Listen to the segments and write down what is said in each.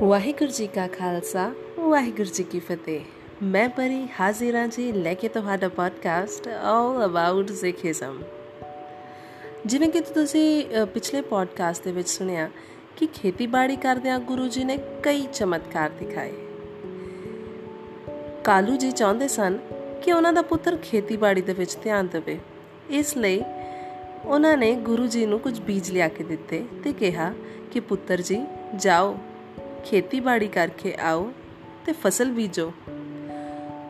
ਵਾਹਿਗੁਰੂ ਜੀ ਕਾ ਖਾਲਸਾ, ਵਾਹਿਗੁਰੂ ਜੀ ਕੀ ਫਤਿਹ। ਮੈਂ ਪਰੀ ਹਾਜ਼ਰਾਂ ਜੀ ਲੈ ਕੇ ਤੁਹਾਡਾ ਪੋਡਕਾਸਟ ਆਲ ਅਬਾਊਟ ਸਿੱਖੀਜ਼ਮ ਜਿਵੇਂ ਕਿ ਤੁਸੀਂ ਪਿਛਲੇ ਪੋਡਕਾਸਟ ਦੇ ਵਿੱਚ ਸੁਣਿਆ ਕਿ ਖੇਤੀਬਾੜੀ ਕਰਦਿਆਂ ਗੁਰੂ ਜੀ ਨੇ ਕਈ ਚਮਤਕਾਰ ਦਿਖਾਏ। ਕਾਲੂ ਜੀ ਚਾਹੁੰਦੇ ਸਨ ਕਿ ਉਹਨਾਂ ਦਾ ਪੁੱਤਰ ਖੇਤੀਬਾੜੀ ਦੇ ਵਿੱਚ ਧਿਆਨ ਦੇਵੇ। ਇਸ ਲਈ ਉਹਨਾਂ ਨੇ ਗੁਰੂ ਜੀ ਨੂੰ ਕੁਝ ਬੀਜ ਲਿਆ ਕੇ ਦਿੱਤੇ ਤੇ ਕਿਹਾ ਕਿ ਪੁੱਤਰ ਜੀ, ਜਾਓ ਖੇਤੀਬਾੜੀ ਕਰਕੇ ਆਓ ਤੇ ਫਸਲ ਬੀਜੋ।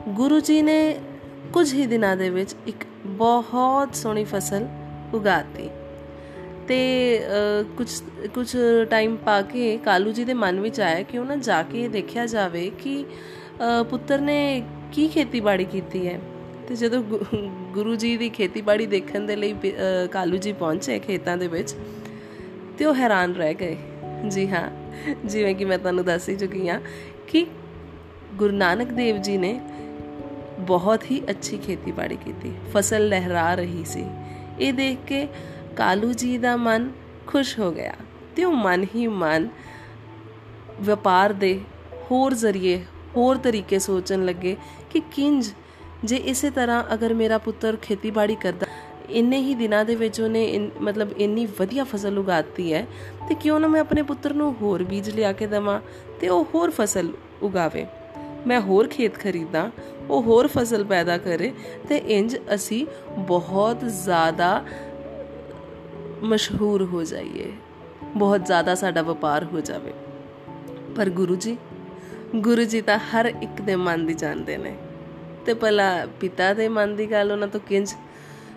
ਗੁਰੂ ਜੀ ਨੇ ਕੁਝ ਹੀ ਦਿਨਾਂ ਦੇ ਵਿੱਚ ਇੱਕ ਬਹੁਤ ਸੋਹਣੀ ਫਸਲ ਉਗਾਤੀ। ਤੇ ਕੁਝ ਕੁਝ ਟਾਈਮ ਪਾ ਕੇ ਕਾਲੂ ਜੀ ਦੇ ਮਨ ਵਿੱਚ ਆਇਆ ਕਿ ਉਹਨਾਂ ਜਾ ਕੇ ਦੇਖਿਆ ਜਾਵੇ ਕਿ ਪੁੱਤਰ ਨੇ ਕੀ ਖੇਤੀਬਾੜੀ ਕੀਤੀ ਹੈ। ਤੇ ਜਦੋਂ ਗੁਰੂ ਜੀ ਦੀ ਖੇਤੀਬਾੜੀ ਦੇਖਣ ਦੇ ਲਈ ਕਾਲੂ ਜੀ ਪਹੁੰਚੇ ਖੇਤਾਂ ਦੇ ਵਿੱਚ, ਤੇ ਉਹ ਹੈਰਾਨ ਰਹਿ ਗਏ। ਜੀ ਹਾਂ। ਜਿਵੇਂ ਕਿ ਮੈਂ ਤੁਹਾਨੂੰ ਦੱਸ ਹੀ ਚੁੱਕੀ ਹਾਂ ਕਿ ਗੁਰੂ ਨਾਨਕ ਦੇਵ ਜੀ ਨੇ ਬਹੁਤ ਹੀ ਅੱਛੀ ਖੇਤੀਬਾੜੀ ਕੀਤੀ। ਫਸਲ ਲਹਿਰਾ ਰਹੀ ਸੀ। ਇਹ ਦੇਖ ਕੇ ਕਾਲੂ ਜੀ ਦਾ ਮਨ ਖੁਸ਼ ਹੋ ਗਿਆ ਤੇ ਉਹ ਮਨ ਹੀ ਮਨ ਵਪਾਰ ਦੇ ਹੋਰ ਜ਼ਰੀਏ, ਹੋਰ ਤਰੀਕੇ ਸੋਚਣ ਲੱਗੇ ਕਿ ਕਿੰਜ ਜੇ ਇਸੇ ਤਰ੍ਹਾਂ ਅਗਰ ਮੇਰਾ ਪੁੱਤਰ ਖੇਤੀਬਾੜੀ ਕਰਦਾ ਇੰਨੇ ਹੀ ਦਿਨਾਂ ਦੇ ਵਿੱਚ ਉਹਨੇ ਮਤਲਬ ਇੰਨੀ ਵਧੀਆ ਫਸਲ ਉਗਾਤੀ ਹੈ, ਤੇ ਕਿਉਂ ਨਾ ਮੈਂ ਆਪਣੇ ਪੁੱਤਰ ਨੂੰ ਹੋਰ ਬੀਜ ਲਿਆ ਕੇ ਦਵਾਂ ਤੇ ਉਹ ਹੋਰ ਫਸਲ ਉਗਾਵੇ। ਮੈਂ ਹੋਰ ਖੇਤ ਖਰੀਦਾਂ, ਉਹ ਹੋਰ ਫਸਲ ਪੈਦਾ ਕਰੇ, ਤੇ ਇੰਜ ਅਸੀਂ ਬਹੁਤ ਜ਼ਿਆਦਾ ਮਸ਼ਹੂਰ ਹੋ ਜਾਈਏ, ਬਹੁਤ ਜ਼ਿਆਦਾ ਸਾਡਾ ਵਪਾਰ ਹੋ ਜਾਵੇ। ਪਰ ਗੁਰੂ ਜੀ ਗੁਰੂ ਜੀ ਤਾਂ ਹਰ ਇੱਕ ਦੇ ਮਨ ਦੀ ਜਾਣਦੇ ਨੇ। ਤੇ ਭਲਾ ਪਿਤਾ ਦੇ ਮਨ ਦੀ ਗੱਲ ਉਹਨਾਂ ਤੋਂ ਕਿੰਜ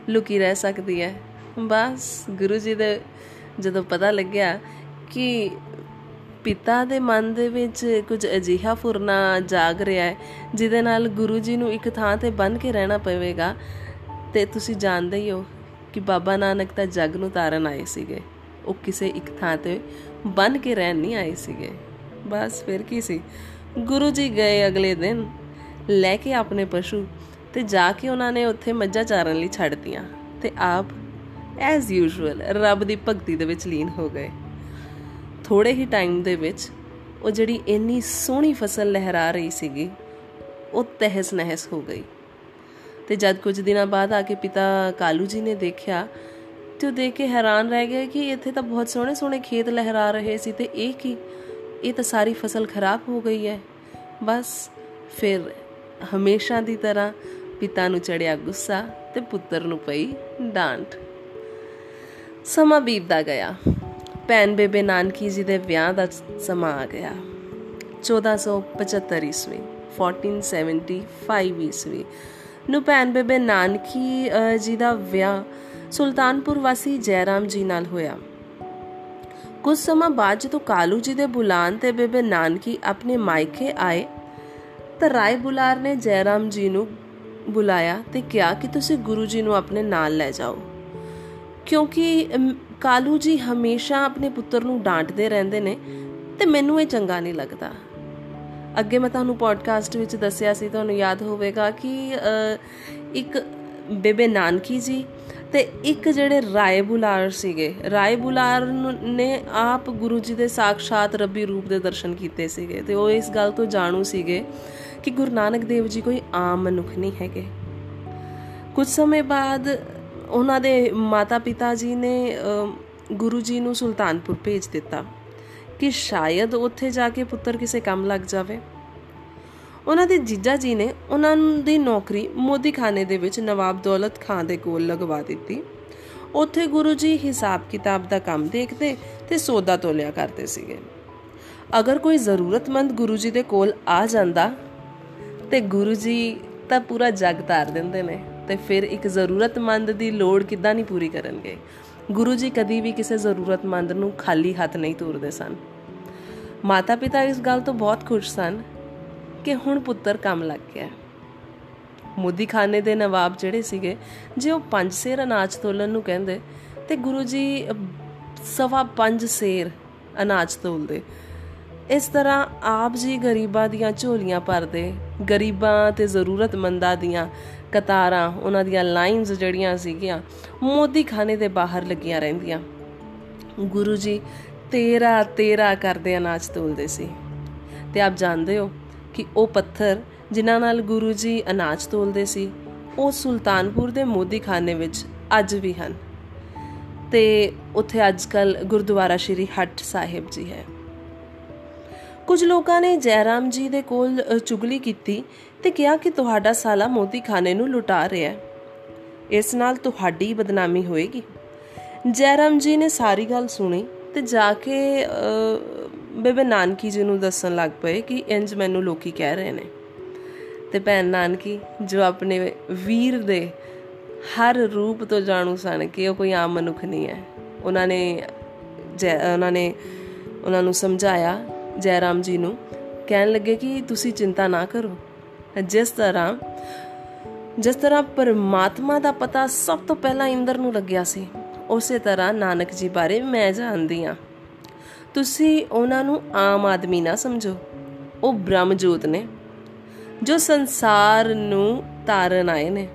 ਲੁਕੀ ਰਹਿ ਸਕਦੀ ਹੈ। ਬਸ ਗੁਰੂ ਜੀ ਦੇ ਜਦੋਂ ਪਤਾ ਲੱਗਿਆ ਕਿ ਪਿਤਾ ਦੇ ਮਨ ਦੇ ਵਿੱਚ ਕੁਝ ਅਜੀਹਾ ਫੁਰਨਾ ਜਾਗ ਰਿਹਾ ਹੈ, ਜਿਹਦੇ ਨਾਲ ਗੁਰੂ ਜੀ ਨੂੰ ਇੱਕ ਥਾਂ ਤੇ ਬੰਨ ਕੇ ਰਹਿਣਾ ਪਵੇਗਾ, ਤੇ ਤੁਸੀਂ ਜਾਣਦੇ ਹੀ ਹੋ ਕਿ ਬਾਬਾ ਨਾਨਕ ਤਾਂ ਜਗ ਨੂੰ ਤਾਰਨ ਆਏ ਸੀਗੇ। ਉਹ ਕਿਸੇ ਇੱਕ ਥਾਂ ਤੇ ਬੰਨ ਕੇ ਰਹਿਣ ਨਹੀਂ ਆਏ ਸੀਗੇ। ਬਸ ਫਿਰ ਕੀ ਸੀ? ਗੁਰੂ ਜੀ ਗਏ ਅਗਲੇ ਦਿਨ, ਲੈ ਕੇ ਆਪਣੇ ਪਸ਼ੂ ਤੇ ਜਾ ਕੇ ਉਹਨਾਂ ਨੇ ਉੱਥੇ ਮੱਝਾਂ ਚਾਰਨ ਲਈ ਛੱਡਤੀਆਂ ਤੇ ਆਪ ਐਜ਼ ਯੂਜੂਅਲ ਰੱਬ ਦੀ ਭਗਤੀ ਦੇ ਵਿੱਚ ਲੀਨ ਹੋ ਗਏ। ਥੋੜੇ ਹੀ ਟਾਈਮ ਦੇ ਵਿੱਚ ਉਹ ਜਿਹੜੀ ਇੰਨੀ ਸੋਹਣੀ ਫਸਲ ਲਹਿਰਾ ਰਹੀ ਸੀਗੀ, ਉਹ ਤਹਿਸ ਨਹਿਸ ਹੋ ਗਈ। ਤੇ ਜਦ ਕੁਝ ਦਿਨਾਂ ਬਾਅਦ ਆ ਕੇ ਪਿਤਾ ਕਾਲੂ ਜੀ ਨੇ ਦੇਖਿਆ, ਤੇ ਉਹ ਦੇਖ ਕੇ ਹੈਰਾਨ ਰਹਿ ਗਏ ਕਿ ਇੱਥੇ ਤਾਂ ਬਹੁਤ ਸੋਹਣੇ ਸੋਹਣੇ ਖੇਤ ਲਹਿਰਾ ਰਹੇ ਸੀ ਤੇ ਇਹ ਕੀ? ਇਹ ਤਾਂ ਸਾਰੀ ਫਸਲ ਖਰਾਬ ਹੋ ਗਈ ਹੈ। ਬਸ ਫਿਰ ਹਮੇਸ਼ਾ ਦੀ ਤਰ੍ਹਾਂ ਪਿਤਾ ਨੂੰ ਚੜਿਆ ਗੁੱਸਾ ਤੇ ਪੁੱਤਰ ਨੂੰ ਪਈ ਡਾਂਟ। ਸਮਾਂ ਬੀਤਦਾ ਗਿਆ। ਪੈਨ ਬੇਬੇ ਨਾਨਕੀ ਜੀ ਦੇ ਵਿਆਹ ਦਾ ਸਮਾਂ ਆ ਗਿਆ। 1475 ਈਸਵੀ 1475 ਈਸਵੀ ਨੂੰ ਪੈਨ ਬੇਬੇ ਨਾਨਕੀ ਜੀ ਦਾ ਵਿਆਹ ਸੁਲਤਾਨਪੁਰ ਵਾਸੀ ਜੈਰਾਮ ਜੀ ਨਾਲ ਹੋਇਆ। ਕੁਝ ਸਮਾਂ ਬਾਅਦ ਜਦੋਂ ਕਾਲੂ ਜੀ ਦੇ ਬੁਲਾਨ ਤੇ ਬੇਬੇ ਨਾਨਕੀ ਆਪਣੇ ਮਾਇਕੇ ਆਏ ਤਾਂ ਰਾਏ ਬੁਲਾਰ ਨੇ ਜੈਰਾਮ ਜੀ ਨੂੰ ਬੁਲਾਇਆ ਤੇ ਕਿਹਾ ਕਿ ਤੁਸੀਂ ਗੁਰੂ ਜੀ ਨੂੰ ਆਪਣੇ ਨਾਲ ਲੈ ਜਾਓ। ਕਿਉਂਕਿ ਕਾਲੂ ਜੀ ਹਮੇਸ਼ਾ ਆਪਣੇ ਪੁੱਤਰ ਨੂੰ ਡਾਂਟਦੇ ਰਹਿੰਦੇ ਨੇ ਤੇ ਮੈਨੂੰ ਇਹ ਚੰਗਾ ਨਹੀਂ ਲੱਗਦਾ। ਅੱਗੇ ਮੈਂ ਤੁਹਾਨੂੰ ਪੋਡਕਾਸਟ ਵਿੱਚ ਦੱਸਿਆ ਸੀ, ਤੁਹਾਨੂੰ ਯਾਦ ਹੋਵੇਗਾ ਕਿ ਇੱਕ ਬੇਬੇ ਨਾਨਕੀ ਜੀ ਤੇ ਇੱਕ ਜਿਹੜੇ ਰਾਏ ਬੁਲਾਰ ਸੀਗੇ। ਰਾਏ ਬੁਲਾਰ ਨੇ ਆਪ ਗੁਰੂ ਜੀ ਦੇ ਸਾਖਸ਼ਾਤ ਰੱਬੀ ਰੂਪ ਦੇ ਦਰਸ਼ਨ ਕੀਤੇ ਸੀਗੇ ਤੇ ਉਹ ਇਸ ਗੱਲ ਤੋਂ ਜਾਣੂ ਸੀਗੇ ਕਿ ਗੁਰੂ ਨਾਨਕ ਦੇਵ ਜੀ ਕੋਈ ਆਮ ਮਨੁੱਖ ਨਹੀਂ ਹੈਗੇ। ਕੁਝ ਸਮੇਂ ਬਾਅਦ ਉਹਨਾਂ ਦੇ ਮਾਤਾ-ਪਿਤਾ ਜੀ ਨੇ ਗੁਰੂ ਜੀ ਨੂੰ ਸੁਲਤਾਨਪੁਰ ਭੇਜ ਦਿੱਤਾ ਕਿ ਸ਼ਾਇਦ ਉੱਥੇ ਜਾ ਕੇ ਪੁੱਤਰ ਕਿਸੇ ਕੰਮ ਲੱਗ ਜਾਵੇ। ਉਹਨਾਂ ਦੇ ਜੀਜਾ ਜੀ ਨੇ ਉਹਨਾਂ ਦੀ ਨੌਕਰੀ ਮੋਦੀਖਾਨੇ ਦੇ ਵਿੱਚ ਨਵਾਬ ਦੌਲਤ ਖਾਨ ਦੇ ਕੋਲ ਲਗਵਾ ਦਿੱਤੀ। ਉੱਥੇ ਗੁਰੂ ਜੀ ਹਿਸਾਬ ਕਿਤਾਬ ਦਾ ਕੰਮ ਦੇਖਦੇ ਤੇ ਸੌਦਾ ਤੋਲਿਆ ਕਰਦੇ ਸੀਗੇ। ਅਗਰ ਕੋਈ ਜ਼ਰੂਰਤਮੰਦ ਗੁਰੂ ਜੀ ਦੇ ਕੋਲ ਆ ਜਾਂਦਾ ਤੇ ਗੁਰੂ ਜੀ ਤਾਂ ਪੂਰਾ ਜਗ ਤਾਰ ਦਿੰਦੇ ਨੇ ਤੇ ਫਿਰ ਇੱਕ ਜ਼ਰੂਰਤਮੰਦ ਦੀ ਲੋੜ ਕਿੱਦਾਂ ਨਹੀਂ ਪੂਰੀ ਕਰਨਗੇ? ਗੁਰੂ ਜੀ ਕਦੀ ਵੀ ਕਿਸੇ ਜ਼ਰੂਰਤਮੰਦ ਨੂੰ ਖਾਲੀ ਹੱਥ ਨਹੀਂ ਤੋਰਦੇ ਸਨ। ਮਾਤਾ ਪਿਤਾ ਇਸ ਗੱਲ ਤੋਂ ਬਹੁਤ ਖੁਸ਼ ਸਨ ਕਿ ਹੁਣ ਪੁੱਤਰ ਕੰਮ ਲੱਗ ਗਿਆ। ਮੋਦੀ ਖਾਨੇ ਦੇ ਨਵਾਬ ਜਿਹੜੇ ਸੀਗੇ, ਜੇ ਉਹ ਪੰਜ ਸੇਰ ਅਨਾਜ ਤੋਲਣ ਨੂੰ ਕਹਿੰਦੇ, ਤੇ ਗੁਰੂ ਜੀ ਸਵਾ ਪੰਜ ਸੇਰ ਅਨਾਜ ਤੋਲਦੇ। ਇਸ ਤਰ੍ਹਾਂ ਆਪ ਜੀ ਗਰੀਬਾਂ ਦੀਆਂ ਝੋਲੀਆਂ ਭਰਦੇ, ਗਰੀਬਾਂ ਤੇ ਜ਼ਰੂਰਤਮੰਦਾਂ ਦੀਆਂ ਕਤਾਰਾਂ, ਉਹਨਾਂ ਦੀਆਂ ਲਾਈਨਸ ਜਿਹੜੀਆਂ ਸੀਗੀਆਂ ਮੋਦੀ ਖਾਨੇ ਦੇ ਬਾਹਰ ਲੱਗੀਆਂ ਰਹਿੰਦੀਆਂ। ਗੁਰੂ ਜੀ ਤੇਰਾ ਤੇਰਾ ਕਰਦੇ ਅਨਾਜ ਤੋਲਦੇ ਸੀ। ਤੇ ਆਪ ਜਾਣਦੇ ਹੋ ਕਿ ਉਹ ਪੱਥਰ ਜਿਨ੍ਹਾਂ ਨਾਲ ਗੁਰੂ ਜੀ ਅਨਾਜ ਤੋਲਦੇ ਸੀ, ਉਹ ਸੁਲਤਾਨਪੁਰ ਦੇ ਮੋਦੀਖਾਨੇ ਵਿੱਚ ਅੱਜ ਵੀ ਹਨ। ਤੇ ਉੱਥੇ ਅੱਜਕੱਲ ਗੁਰਦੁਆਰਾ ਸ਼੍ਰੀ ਹੱਟ ਸਾਹਿਬ ਜੀ ਹੈ। ਕੁਝ ਲੋਕਾਂ ਨੇ ਜੈਰਾਮ ਜੀ ਦੇ ਕੋਲ ਚੁਗਲੀ ਕੀਤੀ ਤੇ ਕਿਹਾ ਕਿ ਤੁਹਾਡਾ ਸਾਲਾ ਮੋਦੀਖਾਨੇ ਨੂੰ ਲੁਟਾ ਰਿਹਾ ਹੈ। ਇਸ ਨਾਲ ਤੁਹਾਡੀ ਬਦਨਾਮੀ ਹੋਏਗੀ। ਜੈਰਾਮ ਜੀ ਨੇ ਸਾਰੀ ਗੱਲ ਸੁਣੀ ਤੇ ਜਾ ਕੇ ਬੇਬੇ ਨਾਨਕੀ ਜੀ ਨੂੰ ਦੱਸਣ ਲੱਗ ਪਏ ਕਿ ਇੰਜ ਮੈਨੂੰ ਲੋਕੀ ਕਹਿ ਰਹੇ ਨੇ। ਤੇ ਭੈਣ ਨਾਨਕੀ, ਜੋ ਆਪਣੇ ਵੀਰ ਦੇ ਹਰ ਰੂਪ ਤੋਂ ਜਾਣੂ ਸਨ ਕਿ ਉਹ ਕੋਈ ਆਮ ਮਨੁੱਖ ਨਹੀਂ ਹੈ, ਉਹਨਾਂ ਨੇ ਉਹਨਾਂ ਨੇ, ਉਹਨਾਂ ਨੂੰ ਸਮਝਾਇਆ ਜੈਰਾਮ ਜੀ ਨੂੰ ਕਹਿਣ ਲੱਗੇ ਕਿ ਤੁਸੀਂ ਚਿੰਤਾ ਨਾ ਕਰੋ। ਜਿਸ ਤਰ੍ਹਾਂ ਜਿਸ ਤਰ੍ਹਾਂ ਪਰਮਾਤਮਾ ਦਾ ਪਤਾ ਸਭ ਤੋਂ ਪਹਿਲਾਂ ਇੰਦਰ ਨੂੰ ਲੱਗਿਆ ਸੀ, ਉਸੇ ਤਰ੍ਹਾਂ ਨਾਨਕ ਜੀ ਬਾਰੇ ਮੈਂ ਜਾਣਦੀ ਆ ਤੁਸੀਂ ਉਹਨਾਂ ਨੂੰ ਆਮ ਆਦਮੀ ਨਾ ਸਮਝੋ। ਉਹ ਬ੍ਰਹਮ ਜੋਤ ਨੇ, ਜੋ ਸੰਸਾਰ ਨੂੰ ਤਾਰਨ ਆਏ ਨੇ।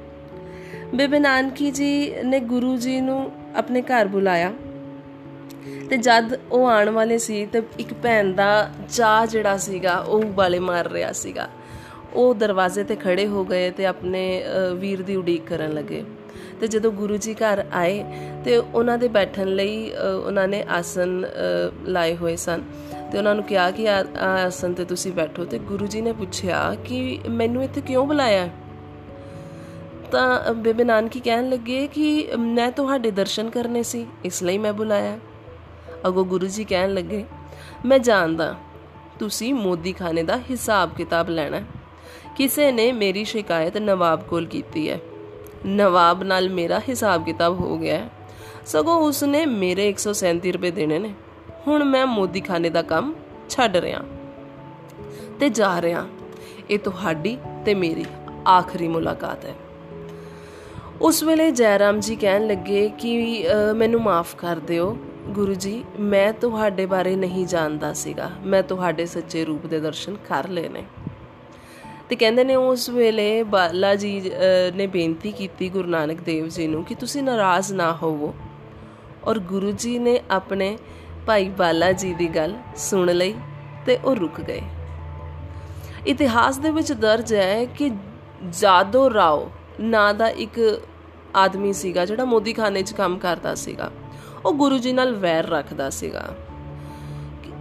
ਬੇਬੇ ਨਾਨਕੀ ਜੀ ਨੇ ਗੁਰੂ ਜੀ ਨੂੰ ਆਪਣੇ ਘਰ ਬੁਲਾਇਆ। ਤੇ ਜਦ ਉਹ ਆਉਣ ਵਾਲੇ ਸੀ ਤੇ ਇੱਕ ਭੈਣ ਦਾ ਚਾਹ ਜਿਹੜਾ ਸੀਗਾ, ਉਹ ਬਾਲੇ ਮਾਰ ਰਿਹਾ ਸੀਗਾ। ਉਹ ਦਰਵਾਜ਼ੇ ਤੇ ਖੜੇ ਹੋ ਗਏ ਤੇ ਆਪਣੇ ਵੀਰ ਦੀ ਉਡੀਕ ਕਰਨ ਲੱਗੇ। ਤੇ ਜਦੋਂ ਗੁਰੂ ਜੀ ਘਰ ਆਏ ਤੇ ਉਹਨਾਂ ਦੇ ਬੈਠਣ ਲਈ ਉਹਨਾਂ ਨੇ ਆਸਨ ਲਾਏ ਹੋਏ ਸਨ। ਤੇ ਉਹਨਾਂ ਨੂੰ ਕਿਹਾ ਕਿ ਆ ਆਸਨ ਤੇ ਤੁਸੀਂ ਬੈਠੋ। ਤੇ ਗੁਰੂ ਜੀ ਨੇ ਪੁੱਛਿਆ ਕਿ ਮੈਨੂੰ ਇੱਥੇ ਕਿਉਂ ਬੁਲਾਇਆ? ਤਾਂ ਬੇਬੇ ਨਾਨਕੀ ਕਹਿਣ ਲੱਗੇ ਕਿ ਮੈਂ ਤੁਹਾਡੇ ਦਰਸ਼ਨ ਕਰਨੇ ਸੀ, ਇਸ ਲਈ ਮੈਂ ਬੁਲਾਇਆ। ਅਗੋ ਗੁਰੂ ਜੀ ਕਹਿਣ ਲੱਗੇ, ਮੈਂ ਜਾਣਦਾ, ਤੁਸੀਂ ਮੋਦੀ ਖਾਨੇ ਦਾ ਹਿਸਾਬ ਕਿਤਾਬ ਲੈਣਾ ਕਿਸੇ ਨੇ ਮੇਰੀ ਸ਼ਿਕਾਇਤ ਨਵਾਬ ਕੋਲ ਕੀਤੀ ਹੈ। ਨਵਾਬ ਨਾਲ ਮੇਰਾ ਹਿਸਾਬ ਕਿਤਾਬ ਹੋ ਗਿਆ ਸਗੋਂ ਉਸਨੇ ਮੇਰੇ 137 ਰੁਪਏ ਦੇਣੇ ਨੇ। ਹੁਣ ਮੈਂ ਮੋਦੀ ਖਾਨੇ ਦਾ ਕੰਮ ਛੱਡ ਰਿਹਾ ਤੇ ਜਾ ਰਿਹਾ। ਇਹ ਤੁਹਾਡੀ ਤੇ ਮੇਰੀ ਆਖਰੀ ਮੁਲਾਕਾਤ ਹੈ। ਉਸ ਵੇਲੇ ਜੈਰਾਮ ਜੀ ਕਹਿਣ ਲੱਗੇ ਕਿ ਮੈਨੂੰ ਮਾਫ ਕਰ ਦਿਓ। ਗੁਰੂ ਜੀ, ਮੈਂ ਤੁਹਾਡੇ ਬਾਰੇ ਨਹੀਂ ਜਾਣਦਾ ਸੀਗਾ। ਮੈਂ ਤੁਹਾਡੇ ਸੱਚੇ ਰੂਪ ਦੇ ਦਰਸ਼ਨ ਕਰ ਲਏ ਨੇ। ਤੇ ਕਹਿੰਦੇ ਨੇ ਉਸ ਵੇਲੇ ਬਾਲਾ ਜੀ ਨੇ ਬੇਨਤੀ ਕੀਤੀ ਗੁਰੂ ਨਾਨਕ ਦੇਵ ਜੀ ਨੂੰ ਕਿ ਤੁਸੀਂ ਨਾਰਾਜ਼ ਨਾ ਹੋਵੋ ਔਰ ਗੁਰੂ ਜੀ ਨੇ ਆਪਣੇ ਭਾਈ ਬਾਲਾ ਜੀ ਦੀ ਗੱਲ ਸੁਣ ਲਈ ਤੇ ਉਹ ਰੁਕ ਗਏ। ਇਤਿਹਾਸ ਦੇ ਵਿੱਚ ਦਰਜ ਹੈ ਕਿ ਜਾਦੋ ਰਾਓ ਨਾਂ ਦਾ ਇੱਕ ਆਦਮੀ ਸੀਗਾ ਜਿਹੜਾ ਮੋਦੀ ਖਾਨੇ 'ਚ ਕੰਮ ਕਰਦਾ ਸੀਗਾ। ਉਹ ਗੁਰੂ ਜੀ ਨਾਲ ਵੈਰ ਰੱਖਦਾ ਸੀਗਾ।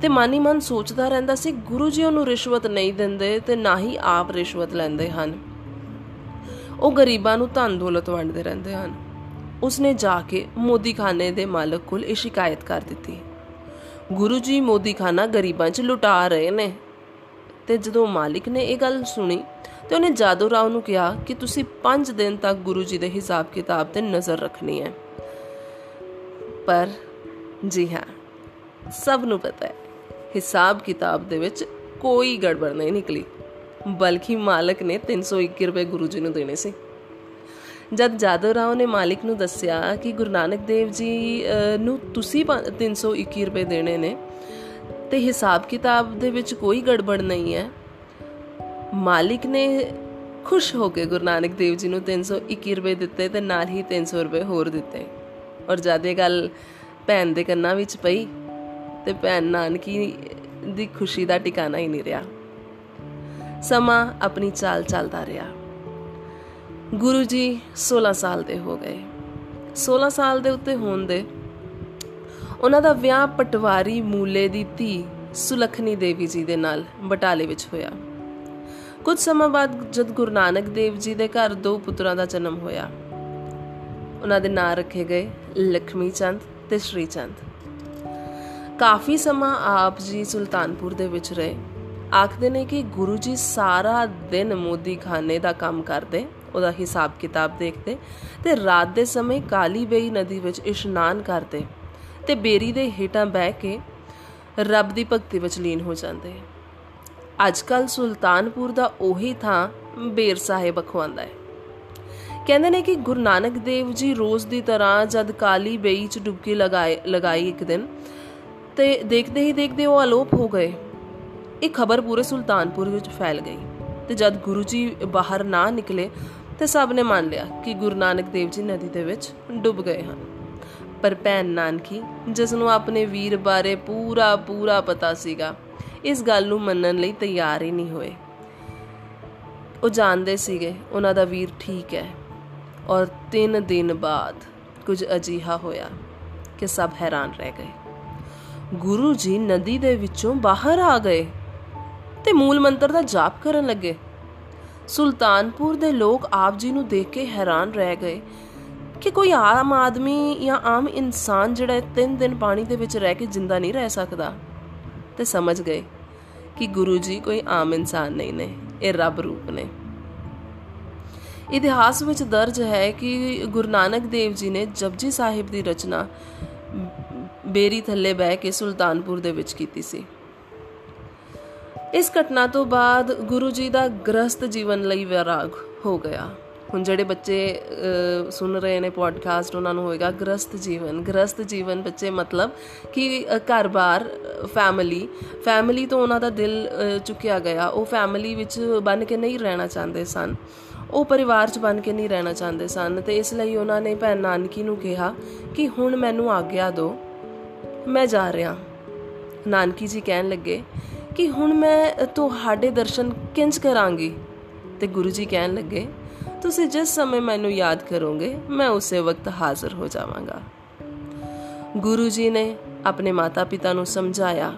ਤੇ ਮਾਨੀ ਮਨ ਸੋਚਦਾ ਰਹਿੰਦਾ ਸੀ, ਗੁਰੂ ਜੀ ਉਹਨੂੰ ਰਿਸ਼ਵਤ ਨਹੀਂ ਦਿੰਦੇ ਤੇ ਨਾ ਹੀ ਆਪ ਰਿਸ਼ਵਤ ਲੈਂਦੇ ਹਨ। ਉਹ ਗਰੀਬਾਂ ਨੂੰ ਧਨ ਦੌਲਤ ਵੰਡਦੇ ਰਹਿੰਦੇ ਹਨ। ਉਸਨੇ ਜਾ ਕੇ ਮੋਦੀਖਾਨੇ ਦੇ ਮਾਲਕ ਕੋਲ ਇਹ ਸ਼ਿਕਾਇਤ ਕਰ ਦਿੱਤੀ। ਗੁਰੂ ਜੀ ਮੋਦੀਖਾਨਾ ਗਰੀਬਾਂ 'ਚ ਲੁਟਾ ਰਹੇ ਨੇ। ਤੇ ਜਦੋਂ ਮਾਲਿਕ ਨੇ ਇਹ ਗੱਲ ਸੁਣੀ, ਤੇ ਉਹਨੇ ਜਾਦੂ ਰਾਓ ਨੂੰ ਕਿਹਾ ਕਿ ਤੁਸੀਂ 5 ਦਿਨ ਤੱਕ ਗੁਰੂ ਜੀ ਦੇ ਹਿਸਾਬ ਕਿਤਾਬ ਤੇ ਨਜ਼ਰ ਰੱਖਣੀ ਹੈ। ਪਰ, ਜੀ ਹਾਂ, ਸਭ ਨੂੰ ਪਤਾ ਹੈ, ਹਿਸਾਬ ਕਿਤਾਬ ਦੇ ਵਿੱਚ ਕੋਈ ਗੜਬੜ ਨਹੀਂ ਨਿਕਲੀ, ਬਲਕਿ ਮਾਲਕ ਨੇ 321 ਰੁਪਏ ਗੁਰੂ ਜੀ ਨੂੰ ਦੇਣੇ ਸੀ। ਜਦ ਜਾਦਵ ਰਾਓ ਨੇ ਮਾਲਿਕ ਨੂੰ ਦੱਸਿਆ ਕਿ ਗੁਰੂ ਨਾਨਕ ਦੇਵ ਜੀ ਨੂੰ ਤੁਸੀਂ 321 ਰੁਪਏ ਦੇਣੇ ਨੇ, ਤੇ ਹਿਸਾਬ ਕਿਤਾਬ ਦੇ ਵਿੱਚ ਕੋਈ ਗੜਬੜ ਨਹੀਂ ਹੈ, ਮਾਲਿਕ ਨੇ ਖੁਸ਼ ਹੋ ਕੇ ਗੁਰੂ ਨਾਨਕ ਦੇਵ ਜੀ ਨੂੰ 321 ਰੁਪਏ ਦਿੱਤੇ ਤੇ ਨਾਲ ਹੀ 300 ਰੁਪਏ ਹੋਰ ਦਿੱਤੇ। ਔਰ ਜਦ ਇਹ ਗੱਲ ਭੈਣ ਦੇ ਕੰਨਾਂ ਵਿੱਚ ਪਈ ਤੇ ਭੈਣ ਨਾਨਕੀ ਦੀ ਖੁਸ਼ੀ ਦਾ ਟਿਕਾਣਾ ਹੀ ਨਹੀਂ ਰਿਹਾ। ਸਮਾਂ ਆਪਣੀ ਚਾਲ ਚੱਲਦਾ ਰਿਹਾ। ਗੁਰੂ ਜੀ 16 ਸਾਲ ਦੇ ਹੋ ਗਏ। 16 ਸਾਲ ਦੇ ਉੱਤੇ ਹੋਣ ਦੇ ਉਹਨਾਂ ਦਾ ਵਿਆਹ ਪਟਵਾਰੀ ਮੂਲੇ ਦੀ ਧੀ ਸੁਲਖਣੀ ਦੇਵੀ ਜੀ ਦੇ ਨਾਲ ਬਟਾਲੇ ਵਿੱਚ ਹੋਇਆ। ਕੁਝ ਸਮਾਂ ਬਾਅਦ ਜਦ ਗੁਰੂ ਨਾਨਕ ਦੇਵ ਜੀ ਦੇ ਘਰ ਦੋ ਪੁੱਤਰਾਂ ਦਾ ਜਨਮ ਹੋਇਆ। ਉਹਨਾਂ ਦੇ ਨਾਂ ਰੱਖੇ ਗਏ ਲਖਮੀ ਚੰਦ ਤੇ ਸ਼੍ਰੀ ਚੰਦ। ਕਾਫੀ ਸਮਾਂ ਆਪ ਜੀ ਸੁਲਤਾਨਪੁਰ ਦੇ ਵਿੱਚ ਰਹੇ। ਆਖਦੇ ਨੇ ਕਿ ਗੁਰੂ ਜੀ ਸਾਰਾ ਦਿਨ ਮੋਦੀ ਖਾਨੇ ਦਾ ਕੰਮ ਕਰਦੇ, ਉਹਦਾ ਹਿਸਾਬ ਕਿਤਾਬ ਦੇਖਦੇ ਤੇ ਰਾਤ ਦੇ ਸਮੇਂ ਕਾਲੀ ਬੇਈ ਨਦੀ ਵਿੱਚ ਇਸ਼ਨਾਨ ਕਰਦੇ ਤੇ ਬੇਰੀ ਦੇ ਹੇਠਾਂ ਬਹਿ ਕੇ ਰੱਬ ਦੀ ਭਗਤੀ ਵਿੱਚ ਲੀਨ ਹੋ ਜਾਂਦੇ। ਅੱਜਕੱਲ ਸੁਲਤਾਨਪੁਰ ਦਾ ਉਹੀ ਥਾਂ ਬੇਰ ਸਾਹਿਬ ਅਖਵਾਂਦਾ ਹੈ। ਕਹਿੰਦੇ ਨੇ ਕਿ ਗੁਰੂ ਨਾਨਕ ਦੇਵ ਜੀ ਰੋਜ਼ ਦੀ ਤਰ੍ਹਾਂ ਜਦ ਕਾਲੀ ਬੇਈ 'ਚ ਡੁਬਕੀ ਲਗਾਏ, ਲਗਾਈ ਇੱਕ ਦਿਨ, ਤੇ ਦੇਖਦੇ ਹੀ ਦੇਖਦੇ ਉਹ ਅਲੋਪ ਹੋ ਗਏ। ਇਹ ਖਬਰ ਪੂਰੇ ਸੁਲਤਾਨਪੁਰ ਵਿੱਚ ਫੈਲ ਗਈ। ਤੇ ਜਦ ਗੁਰੂ ਜੀ ਬਾਹਰ ਨਾ ਨਿਕਲੇ, ਤੇ ਸਭ ਨੇ ਮੰਨ ਲਿਆ ਕਿ ਗੁਰੂ ਨਾਨਕ ਦੇਵ ਜੀ ਨਦੀ ਦੇ ਵਿੱਚ ਡੁੱਬ ਗਏ ਹਨ। ਪਰ ਭੈਣ ਨਾਨਕੀ, ਜਿਸ ਨੂੰ ਆਪਣੇ ਵੀਰ ਬਾਰੇ ਪੂਰਾ ਪੂਰਾ ਪਤਾ ਸੀਗਾ, ਇਸ ਗੱਲ ਨੂੰ ਮੰਨਣ ਲਈ ਤਿਆਰ ਹੀ ਨਹੀਂ ਹੋਏ। ਉਹ ਜਾਣਦੇ ਸੀਗੇ, ਉਹਨਾਂ ਦਾ ਵੀਰ ਠੀਕ ਹੈ। ਔਰ 3 ਦਿਨ ਬਾਅਦ ਕੁਝ ਅਜੀਹਾ ਹੋਇਆ ਕਿ ਸਭ ਹੈਰਾਨ ਰਹਿ ਗਏ। ਗੁਰੂ ਜੀ ਨਦੀ ਦੇ ਵਿੱਚੋਂ ਬਾਹਰ ਆ ਗਏ ਤੇ ਮੂਲ ਮੰਤਰ ਦਾ ਜਾਪ ਕਰਨ ਲੱਗੇ। ਸੁਲਤਾਨਪੁਰ ਦੇ ਲੋਕ ਆਪ ਜੀ ਨੂੰ ਦੇਖ ਕੇ ਹੈਰਾਨ ਰਹਿ ਗਏ ਕਿ ਕੋਈ ਆਮ ਆਦਮੀ ਜਾਂ ਆਮ ਇਨਸਾਨ ਜਿਹੜਾ ਤਿੰਨ ਦਿਨ ਪਾਣੀ ਦੇ ਵਿੱਚ ਰਹਿ ਕੇ ਜਿੰਦਾ ਨਹੀਂ ਰਹਿ ਸਕਦਾ ਤੇ ਸਮਝ ਗਏ ਕਿ ਗੁਰੂ ਜੀ ਕੋਈ ਆਮ ਇਨਸਾਨ ਨਹੀਂ ਨੇ, ਇਹ ਰੱਬ ਰੂਪ ਨੇ। ਇਤਿਹਾਸ ਵਿੱਚ ਦਰਜ ਹੈ ਕਿ ਗੁਰੂ ਨਾਨਕ ਦੇਵ ਜੀ ਨੇ ਜਪਜੀ ਸਾਹਿਬ ਦੀ ਰਚਨਾ ਬੇਰੀ ਥੱਲੇ ਬਹਿ ਕੇ ਸੁਲਤਾਨਪੁਰ ਦੇ ਵਿੱਚ ਕੀਤੀ ਸੀ। ਇਸ ਘਟਨਾ ਤੋਂ ਬਾਅਦ ਗੁਰੂ ਜੀ ਦਾ ਗ੍ਰਸਤ ਜੀਵਨ ਲਈ ਵਿਰਾਗ ਹੋ ਗਿਆ। ਹੁਣ ਜਿਹੜੇ ਬੱਚੇ ਸੁਣ ਰਹੇ ਨੇ ਪੋਡਕਾਸਟ ਉਹਨਾਂ ਨੂੰ ਹੋਏਗਾ ਗ੍ਰਸਤ ਜੀਵਨ। ਗ੍ਰਸਤ ਜੀਵਨ ਬੱਚੇ ਮਤਲਬ ਕਿ ਘਰ-ਬਾਰ ਫੈਮਿਲੀ ਫੈਮਿਲੀ ਤੋਂ ਉਹਨਾਂ ਦਾ ਦਿਲ ਚੁੱਕਿਆ ਗਿਆ। ਉਹ ਫੈਮਿਲੀ ਵਿੱਚ ਬਨ ਕੇ ਨਹੀਂ ਰਹਿਣਾ ਚਾਹੁੰਦੇ ਸਨ। ਉਹ ਪਰਿਵਾਰ 'ਚ ਬਨ ਕੇ ਨਹੀਂ ਰਹਿਣਾ ਚਾਹੁੰਦੇ ਸਨ ਤੇ ਇਸ ਲਈ ਉਹਨਾਂ ਨੇ ਭੈਣ ਨਾਨਕੀ ਨੂੰ ਕਿਹਾ ਕਿ ਹੁਣ ਮੈਨੂੰ ਆਗਿਆ ਦਿਓ ਮੈਂ ਜਾ ਰਿਹਾ। ਨਾਨਕੀ ਜੀ ਕਹਿਣ ਲੱਗੇ ਕਿ ਹੁਣ ਮੈਂ ਤੁਹਾਡੇ ਦਰਸ਼ਨ ਕਿੰਜ ਕਰਾਂਗੀ? ਤੇ ਗੁਰੂ ਜੀ ਕਹਿਣ ਲੱਗੇ, ਤੁਸੀਂ ਜਿਸ ਸਮੇਂ ਮੈਨੂੰ ਯਾਦ ਕਰੋਗੇ, ਮੈਂ ਉਸੇ ਵਕਤ ਹਾਜ਼ਰ ਹੋ ਜਾਵਾਂਗਾ। ਗੁਰੂ ਜੀ ਨੇ ਆਪਣੇ ਮਾਤਾ-ਪਿਤਾ ਨੂੰ ਸਮਝਾਇਆ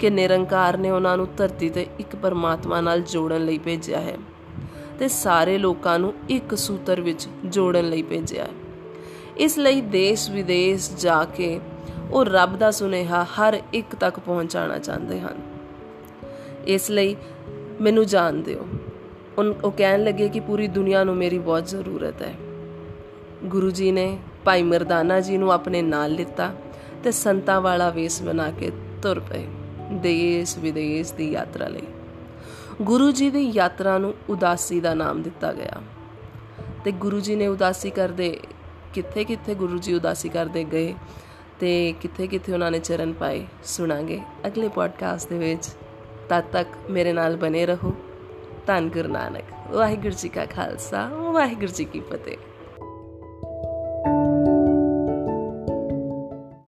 ਕਿ ਨਿਰੰਕਾਰ ਨੇ ਉਹਨਾਂ ਨੂੰ ਧਰਤੀ ਤੇ ਇੱਕ ਪਰਮਾਤਮਾ ਨਾਲ ਜੋੜਨ ਲਈ ਭੇਜਿਆ ਹੈ। ਤੇ ਸਾਰੇ ਲੋਕਾਂ ਨੂੰ ਇੱਕ ਸੂਤਰ ਵਿੱਚ ਜੋੜਨ ਲਈ ਭੇਜਿਆ ਹੈ। ਇਸ ਲਈ ਦੇਸ਼ ਵਿਦੇਸ਼ ਜਾ ਕੇ ਉਹ ਰੱਬ ਦਾ ਸੁਨੇਹਾ ਹਰ ਇੱਕ ਤੱਕ ਪਹੁੰਚਾਉਣਾ ਚਾਹੁੰਦੇ ਹਨ। ਇਸ ਲਈ ਮੈਨੂੰ ਜਾਣ ਦਿਓ। ਉਹ ਕਹਿਣ ਲੱਗੇ ਕਿ ਪੂਰੀ ਦੁਨੀਆ ਨੂੰ ਮੇਰੀ ਬਹੁਤ ਜ਼ਰੂਰਤ ਹੈ। ਗੁਰੂ ਜੀ ਨੇ ਭਾਈ ਮਰਦਾਨਾ ਜੀ ਨੂੰ ਆਪਣੇ ਨਾਲ ਲਿੱਤਾ ਤੇ ਸੰਤਾਂ ਵਾਲਾ ਵੇਸ ਬਣਾ ਕੇ ਤੁਰ ਪਏ। ਦੇਸ਼ ਵਿਦੇਸ਼ ਦੀ ਯਾਤਰਾ ਲਈ। ਗੁਰੂ ਜੀ ਦੀ ਯਾਤਰਾ ਨੂੰ ਉਦਾਸੀ ਦਾ ਨਾਮ ਦਿੱਤਾ ਗਿਆ। ਤੇ ਗੁਰੂ ਜੀ ਨੇ ਉਦਾਸੀ ਕਰਦੇ, ਕਿੱਥੇ ਕਿੱਥੇ ਗੁਰੂ ਜੀ ਉਦਾਸੀ ਕਰਦੇ ਗਏ ਤੇ ਕਿੱਥੇ ਕਿੱਥੇ ਉਹਨਾਂ ਨੇ ਚਰਨ ਪਾਏ, ਸੁਣਾਂਗੇ ਅਗਲੇ ਪੋਡਕਾਸਟ ਦੇ ਵਿੱਚ। ਤਦ ਤੱਕ ਮੇਰੇ ਨਾਲ ਬਨੇ ਰਹੋ। ਧੰਨ ਗੁਰੂ ਨਾਨਕ। ਵਾਹਿਗੁਰੂ ਜੀ ਕਾ ਖਾਲਸਾ, ਵਾਹਿਗੁਰੂ ਜੀ ਕੀ ਫਤਿਹ।